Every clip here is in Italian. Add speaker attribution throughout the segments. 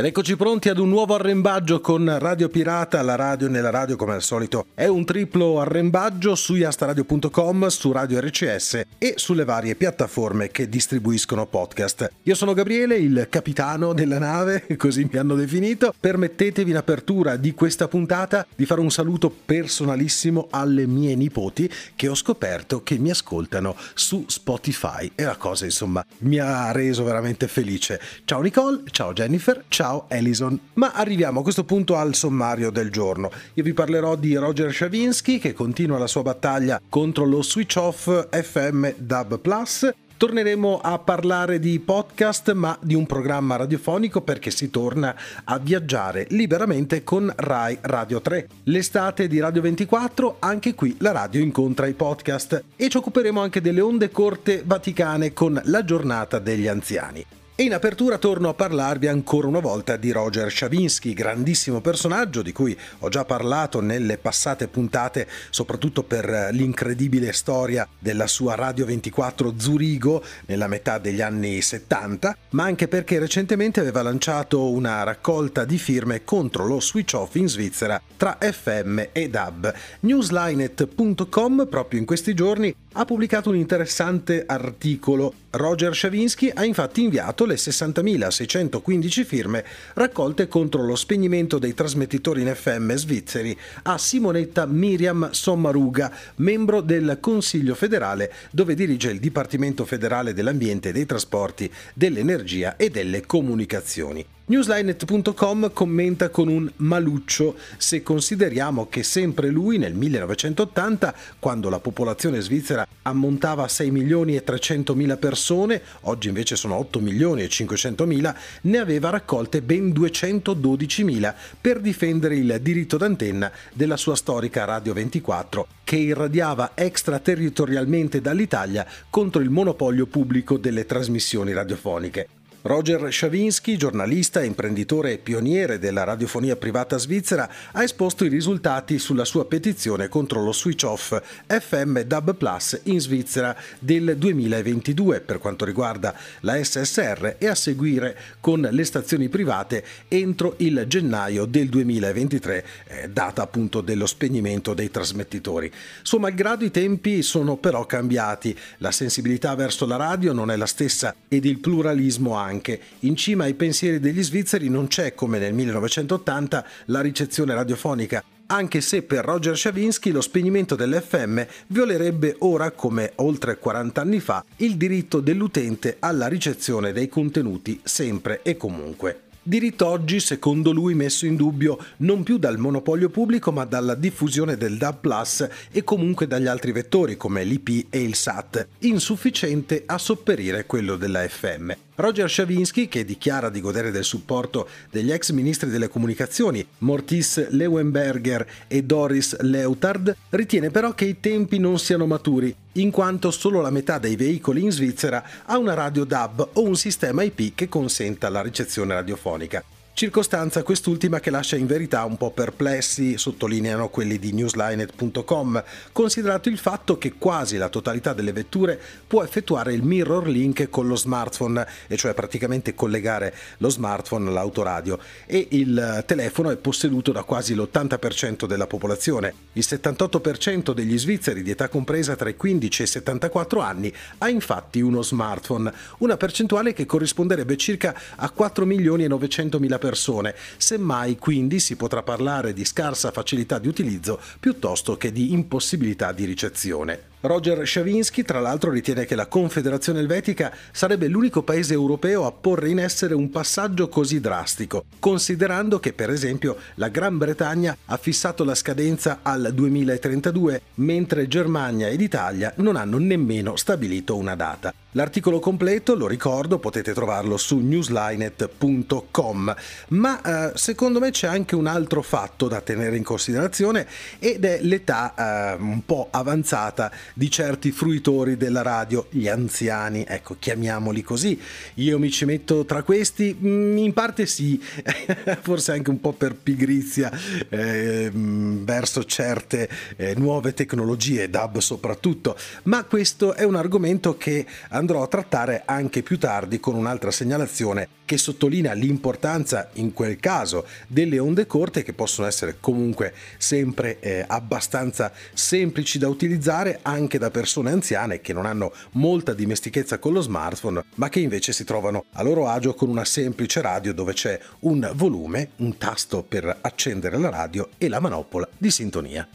Speaker 1: Ed eccoci pronti ad un nuovo arrembaggio con Radio Pirata, la radio nella radio come al solito. È un triplo arrembaggio su yastaradio.com, su Radio RCS e sulle varie piattaforme che distribuiscono podcast. Io sono Gabriele, il capitano della nave, così mi hanno definito. Permettetevi in apertura di questa puntata di fare un saluto personalissimo alle mie nipoti che ho scoperto che mi ascoltano su Spotify e la cosa insomma mi ha reso veramente felice. Ciao Nicole, ciao Jennifer, ciao Ciao Elison. Ma arriviamo a questo punto al sommario del giorno. Io vi parlerò di Roger Shavinsky che continua la sua battaglia contro lo switch off FM DAB Plus. Torneremo a parlare di podcast, ma di un programma radiofonico perché si torna a viaggiare liberamente con Rai Radio 3. L'estate di Radio 24, anche qui la radio incontra i podcast e ci occuperemo anche delle onde corte vaticane con la giornata degli anziani. E in apertura torno a parlarvi ancora una volta di Roger Shavinsky, grandissimo personaggio di cui ho già parlato nelle passate puntate, soprattutto per l'incredibile storia della sua Radio 24 Zurigo nella metà degli anni 70, ma anche perché recentemente aveva lanciato una raccolta di firme contro lo switch off in Svizzera tra FM e DAB. Newslinet.com proprio in questi giorni ha pubblicato un interessante articolo. Roger Shavinsky ha infatti inviato le 60.615 firme raccolte contro lo spegnimento dei trasmettitori in FM svizzeri a Simonetta Miriam Sommaruga, membro del Consiglio federale dove dirige il Dipartimento federale dell'Ambiente, dei Trasporti, dell'Energia e delle Comunicazioni. Newslinet.com commenta con un maluccio se consideriamo che sempre lui nel 1980, quando la popolazione svizzera ammontava a 6 milioni e 300 mila persone, oggi invece sono 8 milioni e 500 mila, ne aveva raccolte ben 212 mila per difendere il diritto d'antenna della sua storica Radio 24, che irradiava extraterritorialmente dall'Italia contro il monopolio pubblico delle trasmissioni radiofoniche. Roger Shavinsky, giornalista, imprenditore e pioniere della radiofonia privata svizzera, ha esposto i risultati sulla sua petizione contro lo switch off FM DAB Plus in Svizzera del 2022 per quanto riguarda la SSR e a seguire con le stazioni private entro il gennaio del 2023, eh, data appunto dello spegnimento dei trasmettitori. Suo malgrado i tempi sono però cambiati, la sensibilità verso la radio non è la stessa ed il pluralismo anche anche. In cima ai pensieri degli svizzeri non c'è, come nel 1980, la ricezione radiofonica, anche se per Roger Shavinsky lo spegnimento dell'FM violerebbe ora, come oltre 40 anni fa, il diritto dell'utente alla ricezione dei contenuti sempre e comunque. Diritto oggi, secondo lui, messo in dubbio non più dal monopolio pubblico ma dalla diffusione del DAB Plus e comunque dagli altri vettori come l'IP e il SAT, insufficiente a sopperire quello della FM. Roger Shavinsky, che dichiara di godere del supporto degli ex ministri delle comunicazioni Mortis Leuenberger e Doris Leutard, ritiene però che i tempi non siano maturi, in quanto solo la metà dei veicoli in Svizzera ha una radio DAB o un sistema IP che consenta la ricezione radiofonica. Circostanza quest'ultima che lascia in verità un po' perplessi, sottolineano quelli di newslinet.com, considerato il fatto che quasi la totalità delle vetture può effettuare il mirror link con lo smartphone, e cioè praticamente collegare lo smartphone all'autoradio, e il telefono è posseduto da quasi l'80% della popolazione. Il 78% degli svizzeri di età compresa tra i 15 e i 74 anni ha infatti uno smartphone, una percentuale che corrisponderebbe circa a 4 milioni e 900 mila persone semmai quindi si potrà parlare di scarsa facilità di utilizzo piuttosto che di impossibilità di ricezione. Roger Shavinsky, tra l'altro, ritiene che la Confederazione Elvetica sarebbe l'unico paese europeo a porre in essere un passaggio così drastico, considerando che, per esempio, la Gran Bretagna ha fissato la scadenza al 2032, mentre Germania ed Italia non hanno nemmeno stabilito una data. L'articolo completo, lo ricordo, potete trovarlo su newslinet.com, ma eh, secondo me c'è anche un altro fatto da tenere in considerazione ed è l'età eh, un po' avanzata di certi fruitori della radio, gli anziani, ecco, chiamiamoli così. Io mi ci metto tra questi, mm, in parte sì, forse anche un po' per pigrizia eh, verso certe eh, nuove tecnologie, DAB soprattutto, ma questo è un argomento che andrò a trattare anche più tardi con un'altra segnalazione che sottolinea l'importanza in quel caso delle onde corte che possono essere comunque sempre eh, abbastanza semplici da utilizzare anche da persone anziane che non hanno molta dimestichezza con lo smartphone ma che invece si trovano a loro agio con una semplice radio dove c'è un volume, un tasto per accendere la radio e la manopola di sintonia.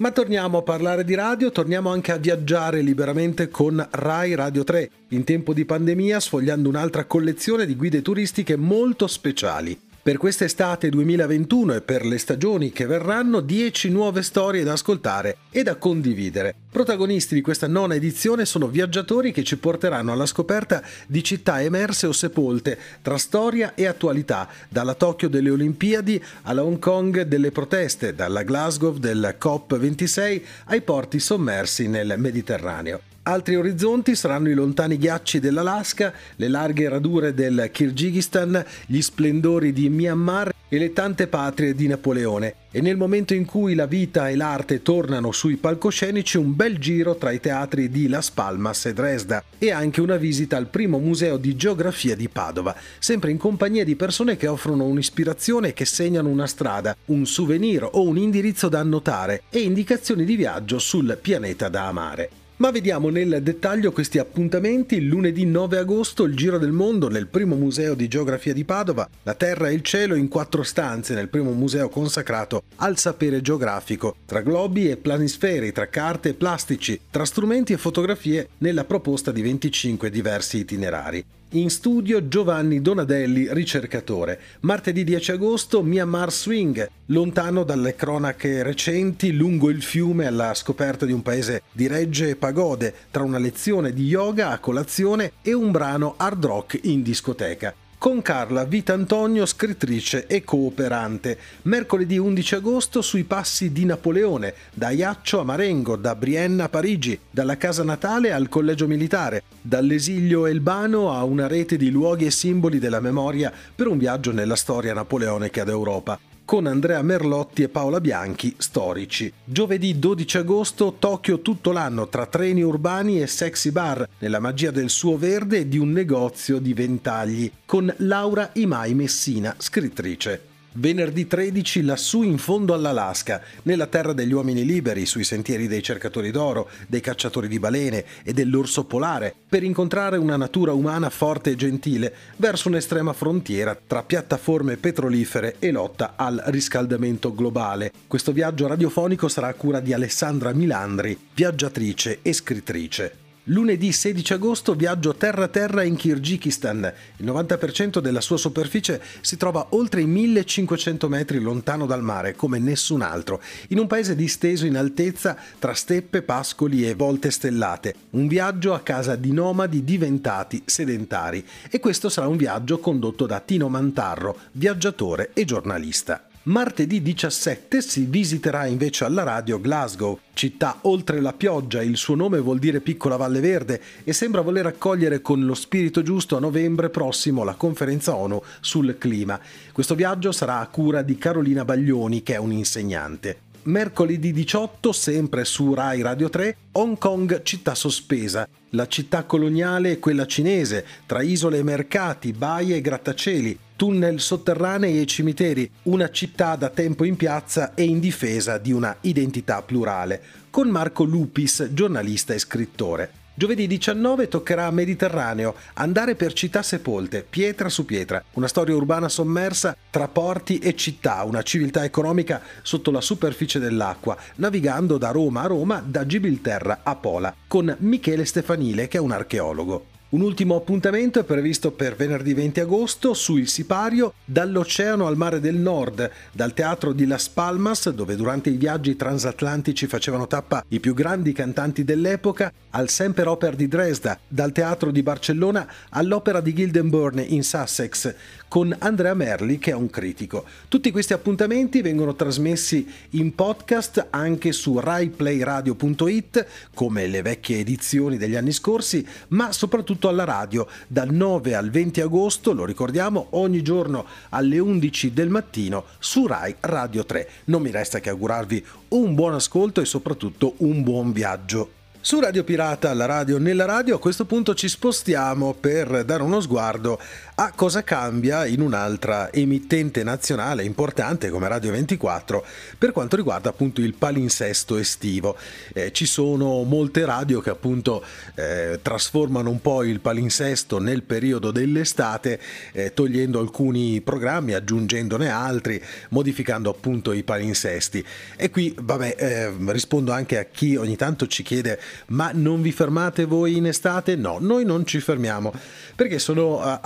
Speaker 1: Ma torniamo a parlare di radio, torniamo anche a viaggiare liberamente con Rai Radio 3, in tempo di pandemia sfogliando un'altra collezione di guide turistiche molto speciali. Per quest'estate 2021 e per le stagioni che verranno 10 nuove storie da ascoltare e da condividere. Protagonisti di questa nona edizione sono viaggiatori che ci porteranno alla scoperta di città emerse o sepolte tra storia e attualità, dalla Tokyo delle Olimpiadi alla Hong Kong delle proteste, dalla Glasgow del COP26 ai porti sommersi nel Mediterraneo. Altri orizzonti saranno i lontani ghiacci dell'Alaska, le larghe radure del Kirghizistan, gli splendori di Myanmar e le tante patrie di Napoleone. E nel momento in cui la vita e l'arte tornano sui palcoscenici, un bel giro tra i teatri di Las Palmas e Dresda e anche una visita al primo museo di geografia di Padova, sempre in compagnia di persone che offrono un'ispirazione e che segnano una strada, un souvenir o un indirizzo da annotare e indicazioni di viaggio sul pianeta da amare. Ma vediamo nel dettaglio questi appuntamenti. Lunedì 9 agosto il Giro del Mondo nel primo museo di geografia di Padova, la Terra e il Cielo in quattro stanze nel primo museo consacrato al sapere geografico, tra globi e planisferi, tra carte e plastici, tra strumenti e fotografie nella proposta di 25 diversi itinerari. In studio Giovanni Donadelli, ricercatore. Martedì 10 agosto Myanmar Swing, lontano dalle cronache recenti, lungo il fiume alla scoperta di un paese di regge e pagode, tra una lezione di yoga a colazione e un brano hard rock in discoteca con Carla Vitantonio, scrittrice e cooperante. Mercoledì 11 agosto sui passi di Napoleone, da Iaccio a Marengo, da Brienna a Parigi, dalla casa natale al collegio militare, dall'esilio elbano a una rete di luoghi e simboli della memoria per un viaggio nella storia napoleonica d'Europa con Andrea Merlotti e Paola Bianchi, storici. Giovedì 12 agosto, Tokyo tutto l'anno tra treni urbani e sexy bar, nella magia del suo verde e di un negozio di ventagli, con Laura Imai Messina, scrittrice. Venerdì 13 lassù in fondo all'Alaska, nella terra degli uomini liberi, sui sentieri dei cercatori d'oro, dei cacciatori di balene e dell'orso polare, per incontrare una natura umana forte e gentile verso un'estrema frontiera tra piattaforme petrolifere e lotta al riscaldamento globale. Questo viaggio radiofonico sarà a cura di Alessandra Milandri, viaggiatrice e scrittrice. Lunedì 16 agosto viaggio terra-terra in Kirghizistan. Il 90% della sua superficie si trova oltre i 1500 metri lontano dal mare, come nessun altro, in un paese disteso in altezza tra steppe, pascoli e volte stellate. Un viaggio a casa di nomadi diventati sedentari. E questo sarà un viaggio condotto da Tino Mantarro, viaggiatore e giornalista. Martedì 17 si visiterà invece alla radio Glasgow, città oltre la pioggia, il suo nome vuol dire piccola valle verde e sembra voler accogliere con lo spirito giusto a novembre prossimo la conferenza ONU sul clima. Questo viaggio sarà a cura di Carolina Baglioni che è un'insegnante. Mercoledì 18, sempre su Rai Radio 3, Hong Kong città sospesa, la città coloniale e quella cinese, tra isole e mercati, baie e grattacieli, tunnel sotterranei e cimiteri, una città da tempo in piazza e in difesa di una identità plurale, con Marco Lupis, giornalista e scrittore. Giovedì 19 toccherà Mediterraneo, andare per città sepolte, pietra su pietra, una storia urbana sommersa tra porti e città, una civiltà economica sotto la superficie dell'acqua, navigando da Roma a Roma, da Gibilterra a Pola, con Michele Stefanile che è un archeologo. Un ultimo appuntamento è previsto per venerdì 20 agosto su Il Sipario, dall'Oceano al Mare del Nord, dal teatro di Las Palmas, dove durante i viaggi transatlantici facevano tappa i più grandi cantanti dell'epoca, al Semper Semperoper di Dresda, dal teatro di Barcellona all'Opera di Gildenburn in Sussex, con Andrea Merli che è un critico. Tutti questi appuntamenti vengono trasmessi in podcast anche su raiplayradio.it, come le vecchie edizioni degli anni scorsi, ma soprattutto soprattutto alla radio dal 9 al 20 agosto, lo ricordiamo, ogni giorno alle 11 del mattino su Rai Radio 3. Non mi resta che augurarvi un buon ascolto e soprattutto un buon viaggio. Su Radio Pirata, la radio nella radio, a questo punto ci spostiamo per dare uno sguardo a cosa cambia in un'altra emittente nazionale importante come Radio 24 per quanto riguarda appunto il palinsesto estivo. Eh, ci sono molte radio che appunto eh, trasformano un po' il palinsesto nel periodo dell'estate, eh, togliendo alcuni programmi, aggiungendone altri, modificando appunto i palinsesti. E qui, vabbè, eh, rispondo anche a chi ogni tanto ci chiede ma non vi fermate voi in estate? No, noi non ci fermiamo perché sono uh,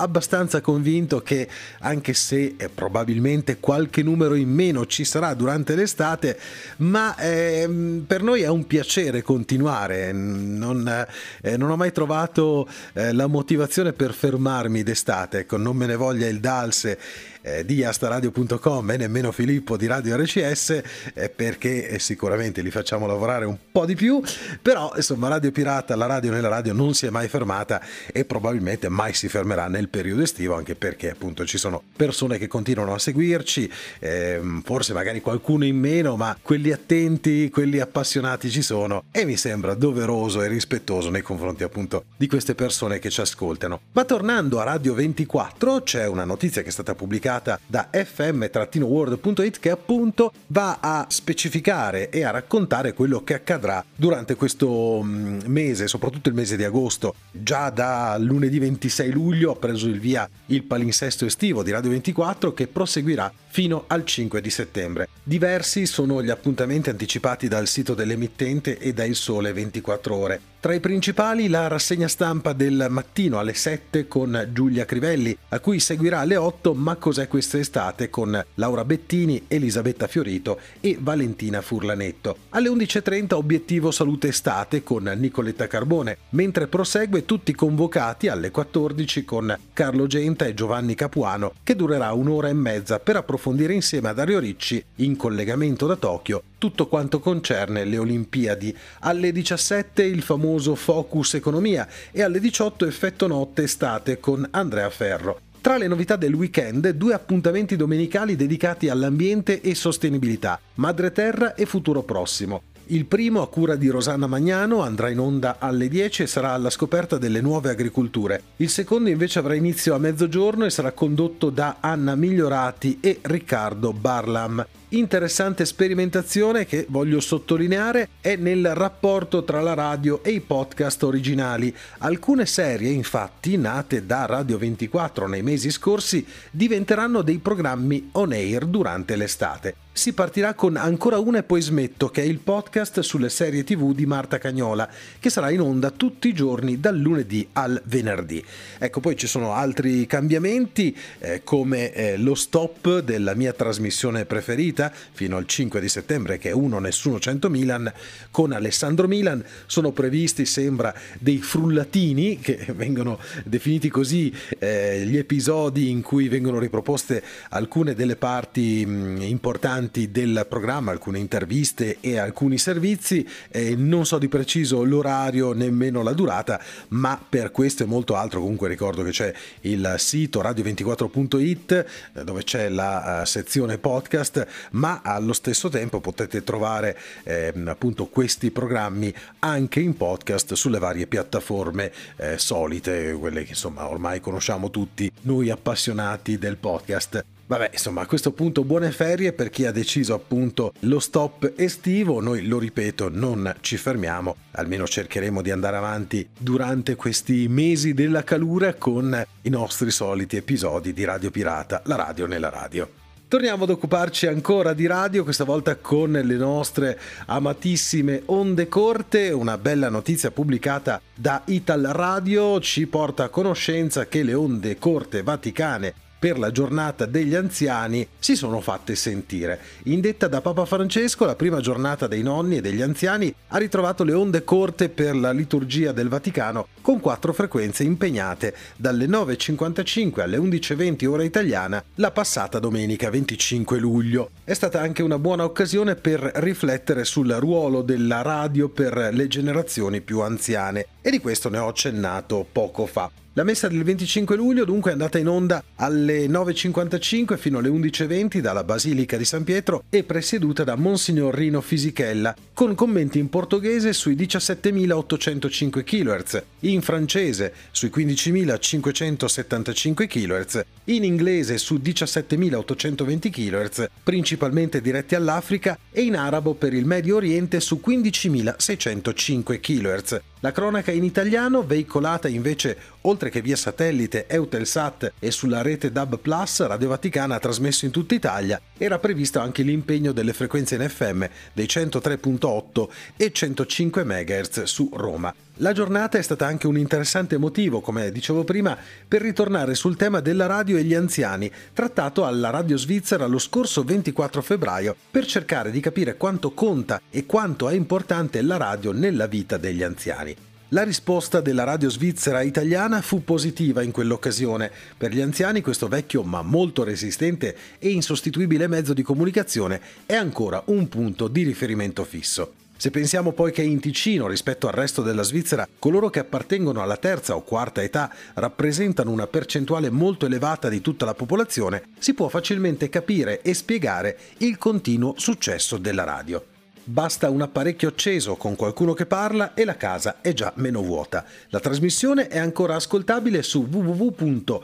Speaker 1: abbastanza convinto che anche se eh, probabilmente qualche numero in meno ci sarà durante l'estate, ma eh, per noi è un piacere continuare, non, eh, non ho mai trovato eh, la motivazione per fermarmi d'estate, ecco, non me ne voglia il Dalse eh, di astaradio.com e nemmeno Filippo di Radio RCS eh, perché eh, sicuramente li facciamo lavorare un po' di più, però insomma Radio Pirata, la radio nella radio non si è mai fermata e probabilmente mai si fermerà nel periodo estivo anche perché appunto ci sono persone che continuano a seguirci, ehm, forse magari qualcuno in meno, ma quelli attenti, quelli appassionati ci sono e mi sembra doveroso e rispettoso nei confronti appunto di queste persone che ci ascoltano. Ma tornando a Radio 24 c'è una notizia che è stata pubblicata pubblicata da fm-world.it che appunto va a specificare e a raccontare quello che accadrà durante questo mm, mese, soprattutto il mese di agosto. Già da lunedì 26 luglio ha preso il via il palinsesto estivo di Radio 24 che proseguirà fino al 5 di settembre. Diversi sono gli appuntamenti anticipati dal sito dell'emittente e da Il Sole 24 ore. Tra i principali la rassegna stampa del mattino alle 7 con Giulia Crivelli, a cui seguirà alle 8 Ma cos'è quest'estate con Laura Bettini, Elisabetta Fiorito e Valentina Furlanetto. Alle 11.30 Obiettivo Salute Estate con Nicoletta Carbone, mentre prosegue tutti convocati alle 14 con Carlo Genta e Giovanni Capuano, che durerà un'ora e mezza per approfondire insieme a Dario Ricci, in collegamento da Tokyo, tutto quanto concerne le Olimpiadi. Alle 17 il famoso Focus Economia e alle 18 Effetto Notte Estate con Andrea Ferro. Tra le novità del weekend, due appuntamenti domenicali dedicati all'ambiente e sostenibilità, Madre Terra e Futuro Prossimo. Il primo, a cura di Rosanna Magnano, andrà in onda alle 10 e sarà alla scoperta delle nuove agricolture. Il secondo invece avrà inizio a mezzogiorno e sarà condotto da Anna Migliorati e Riccardo Barlam interessante sperimentazione che voglio sottolineare è nel rapporto tra la radio e i podcast originali. Alcune serie, infatti, nate da Radio 24 nei mesi scorsi, diventeranno dei programmi on air durante l'estate. Si partirà con Ancora una e poi smetto, che è il podcast sulle serie tv di Marta Cagnola, che sarà in onda tutti i giorni dal lunedì al venerdì. Ecco, poi ci sono altri cambiamenti, eh, come eh, lo stop della mia trasmissione preferita, fino al 5 di settembre che è 1 nessuno 100 Milan con Alessandro Milan sono previsti sembra dei frullatini che vengono definiti così eh, gli episodi in cui vengono riproposte alcune delle parti mh, importanti del programma alcune interviste e alcuni servizi eh, non so di preciso l'orario nemmeno la durata ma per questo e molto altro comunque ricordo che c'è il sito radio24.it eh, dove c'è la uh, sezione podcast ma allo stesso tempo potete trovare eh, appunto questi programmi anche in podcast sulle varie piattaforme eh, solite, quelle che insomma ormai conosciamo tutti noi appassionati del podcast. Vabbè, insomma, a questo punto buone ferie per chi ha deciso appunto lo stop estivo. Noi, lo ripeto, non ci fermiamo, almeno cercheremo di andare avanti durante questi mesi della calura con i nostri soliti episodi di Radio Pirata, la radio nella radio. Torniamo ad occuparci ancora di radio, questa volta con le nostre amatissime onde corte. Una bella notizia pubblicata da Ital Radio ci porta a conoscenza che le onde corte vaticane per la giornata degli anziani si sono fatte sentire. Indetta da Papa Francesco, la prima giornata dei nonni e degli anziani ha ritrovato le onde corte per la liturgia del Vaticano con quattro frequenze impegnate dalle 9.55 alle 11.20 ora italiana la passata domenica 25 luglio. È stata anche una buona occasione per riflettere sul ruolo della radio per le generazioni più anziane e di questo ne ho accennato poco fa. La messa del 25 luglio dunque è andata in onda alle dalle 9.55 fino alle 11.20 dalla Basilica di San Pietro e presieduta da Monsignor Rino Fisichella, con commenti in portoghese sui 17.805 kHz, in francese sui 15.575 kHz, in inglese su 17.820 kHz, principalmente diretti all'Africa, e in arabo per il Medio Oriente su 15.605 kHz. La cronaca in italiano, veicolata invece oltre che via satellite Eutelsat e sulla rete DAB Plus, Radio Vaticana ha trasmesso in tutta Italia, era previsto anche l'impegno delle frequenze in FM dei 103.8 e 105 MHz su Roma. La giornata è stata anche un interessante motivo, come dicevo prima, per ritornare sul tema della radio e gli anziani, trattato alla Radio Svizzera lo scorso 24 febbraio, per cercare di capire quanto conta e quanto è importante la radio nella vita degli anziani. La risposta della radio svizzera italiana fu positiva in quell'occasione. Per gli anziani questo vecchio ma molto resistente e insostituibile mezzo di comunicazione è ancora un punto di riferimento fisso. Se pensiamo poi che in Ticino, rispetto al resto della Svizzera, coloro che appartengono alla terza o quarta età rappresentano una percentuale molto elevata di tutta la popolazione, si può facilmente capire e spiegare il continuo successo della radio. Basta un apparecchio acceso con qualcuno che parla e la casa è già meno vuota. La trasmissione è ancora ascoltabile su www.rsi.ch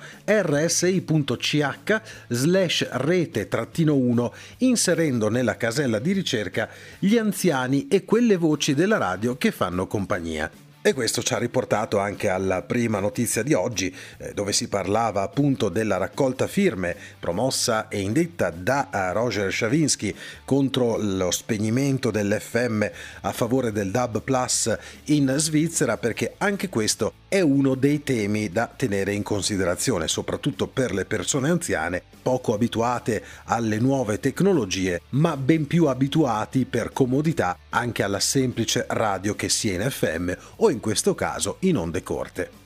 Speaker 1: slash rete-1 inserendo nella casella di ricerca gli anziani e quelle voci della radio che fanno compagnia. E questo ci ha riportato anche alla prima notizia di oggi, eh, dove si parlava appunto della raccolta firme promossa e indetta da eh, Roger Shavinsky contro lo spegnimento dell'FM a favore del DAB Plus in Svizzera, perché anche questo è uno dei temi da tenere in considerazione, soprattutto per le persone anziane, poco abituate alle nuove tecnologie, ma ben più abituati per comodità anche alla semplice radio che sia in FM o in questo caso in onde corte.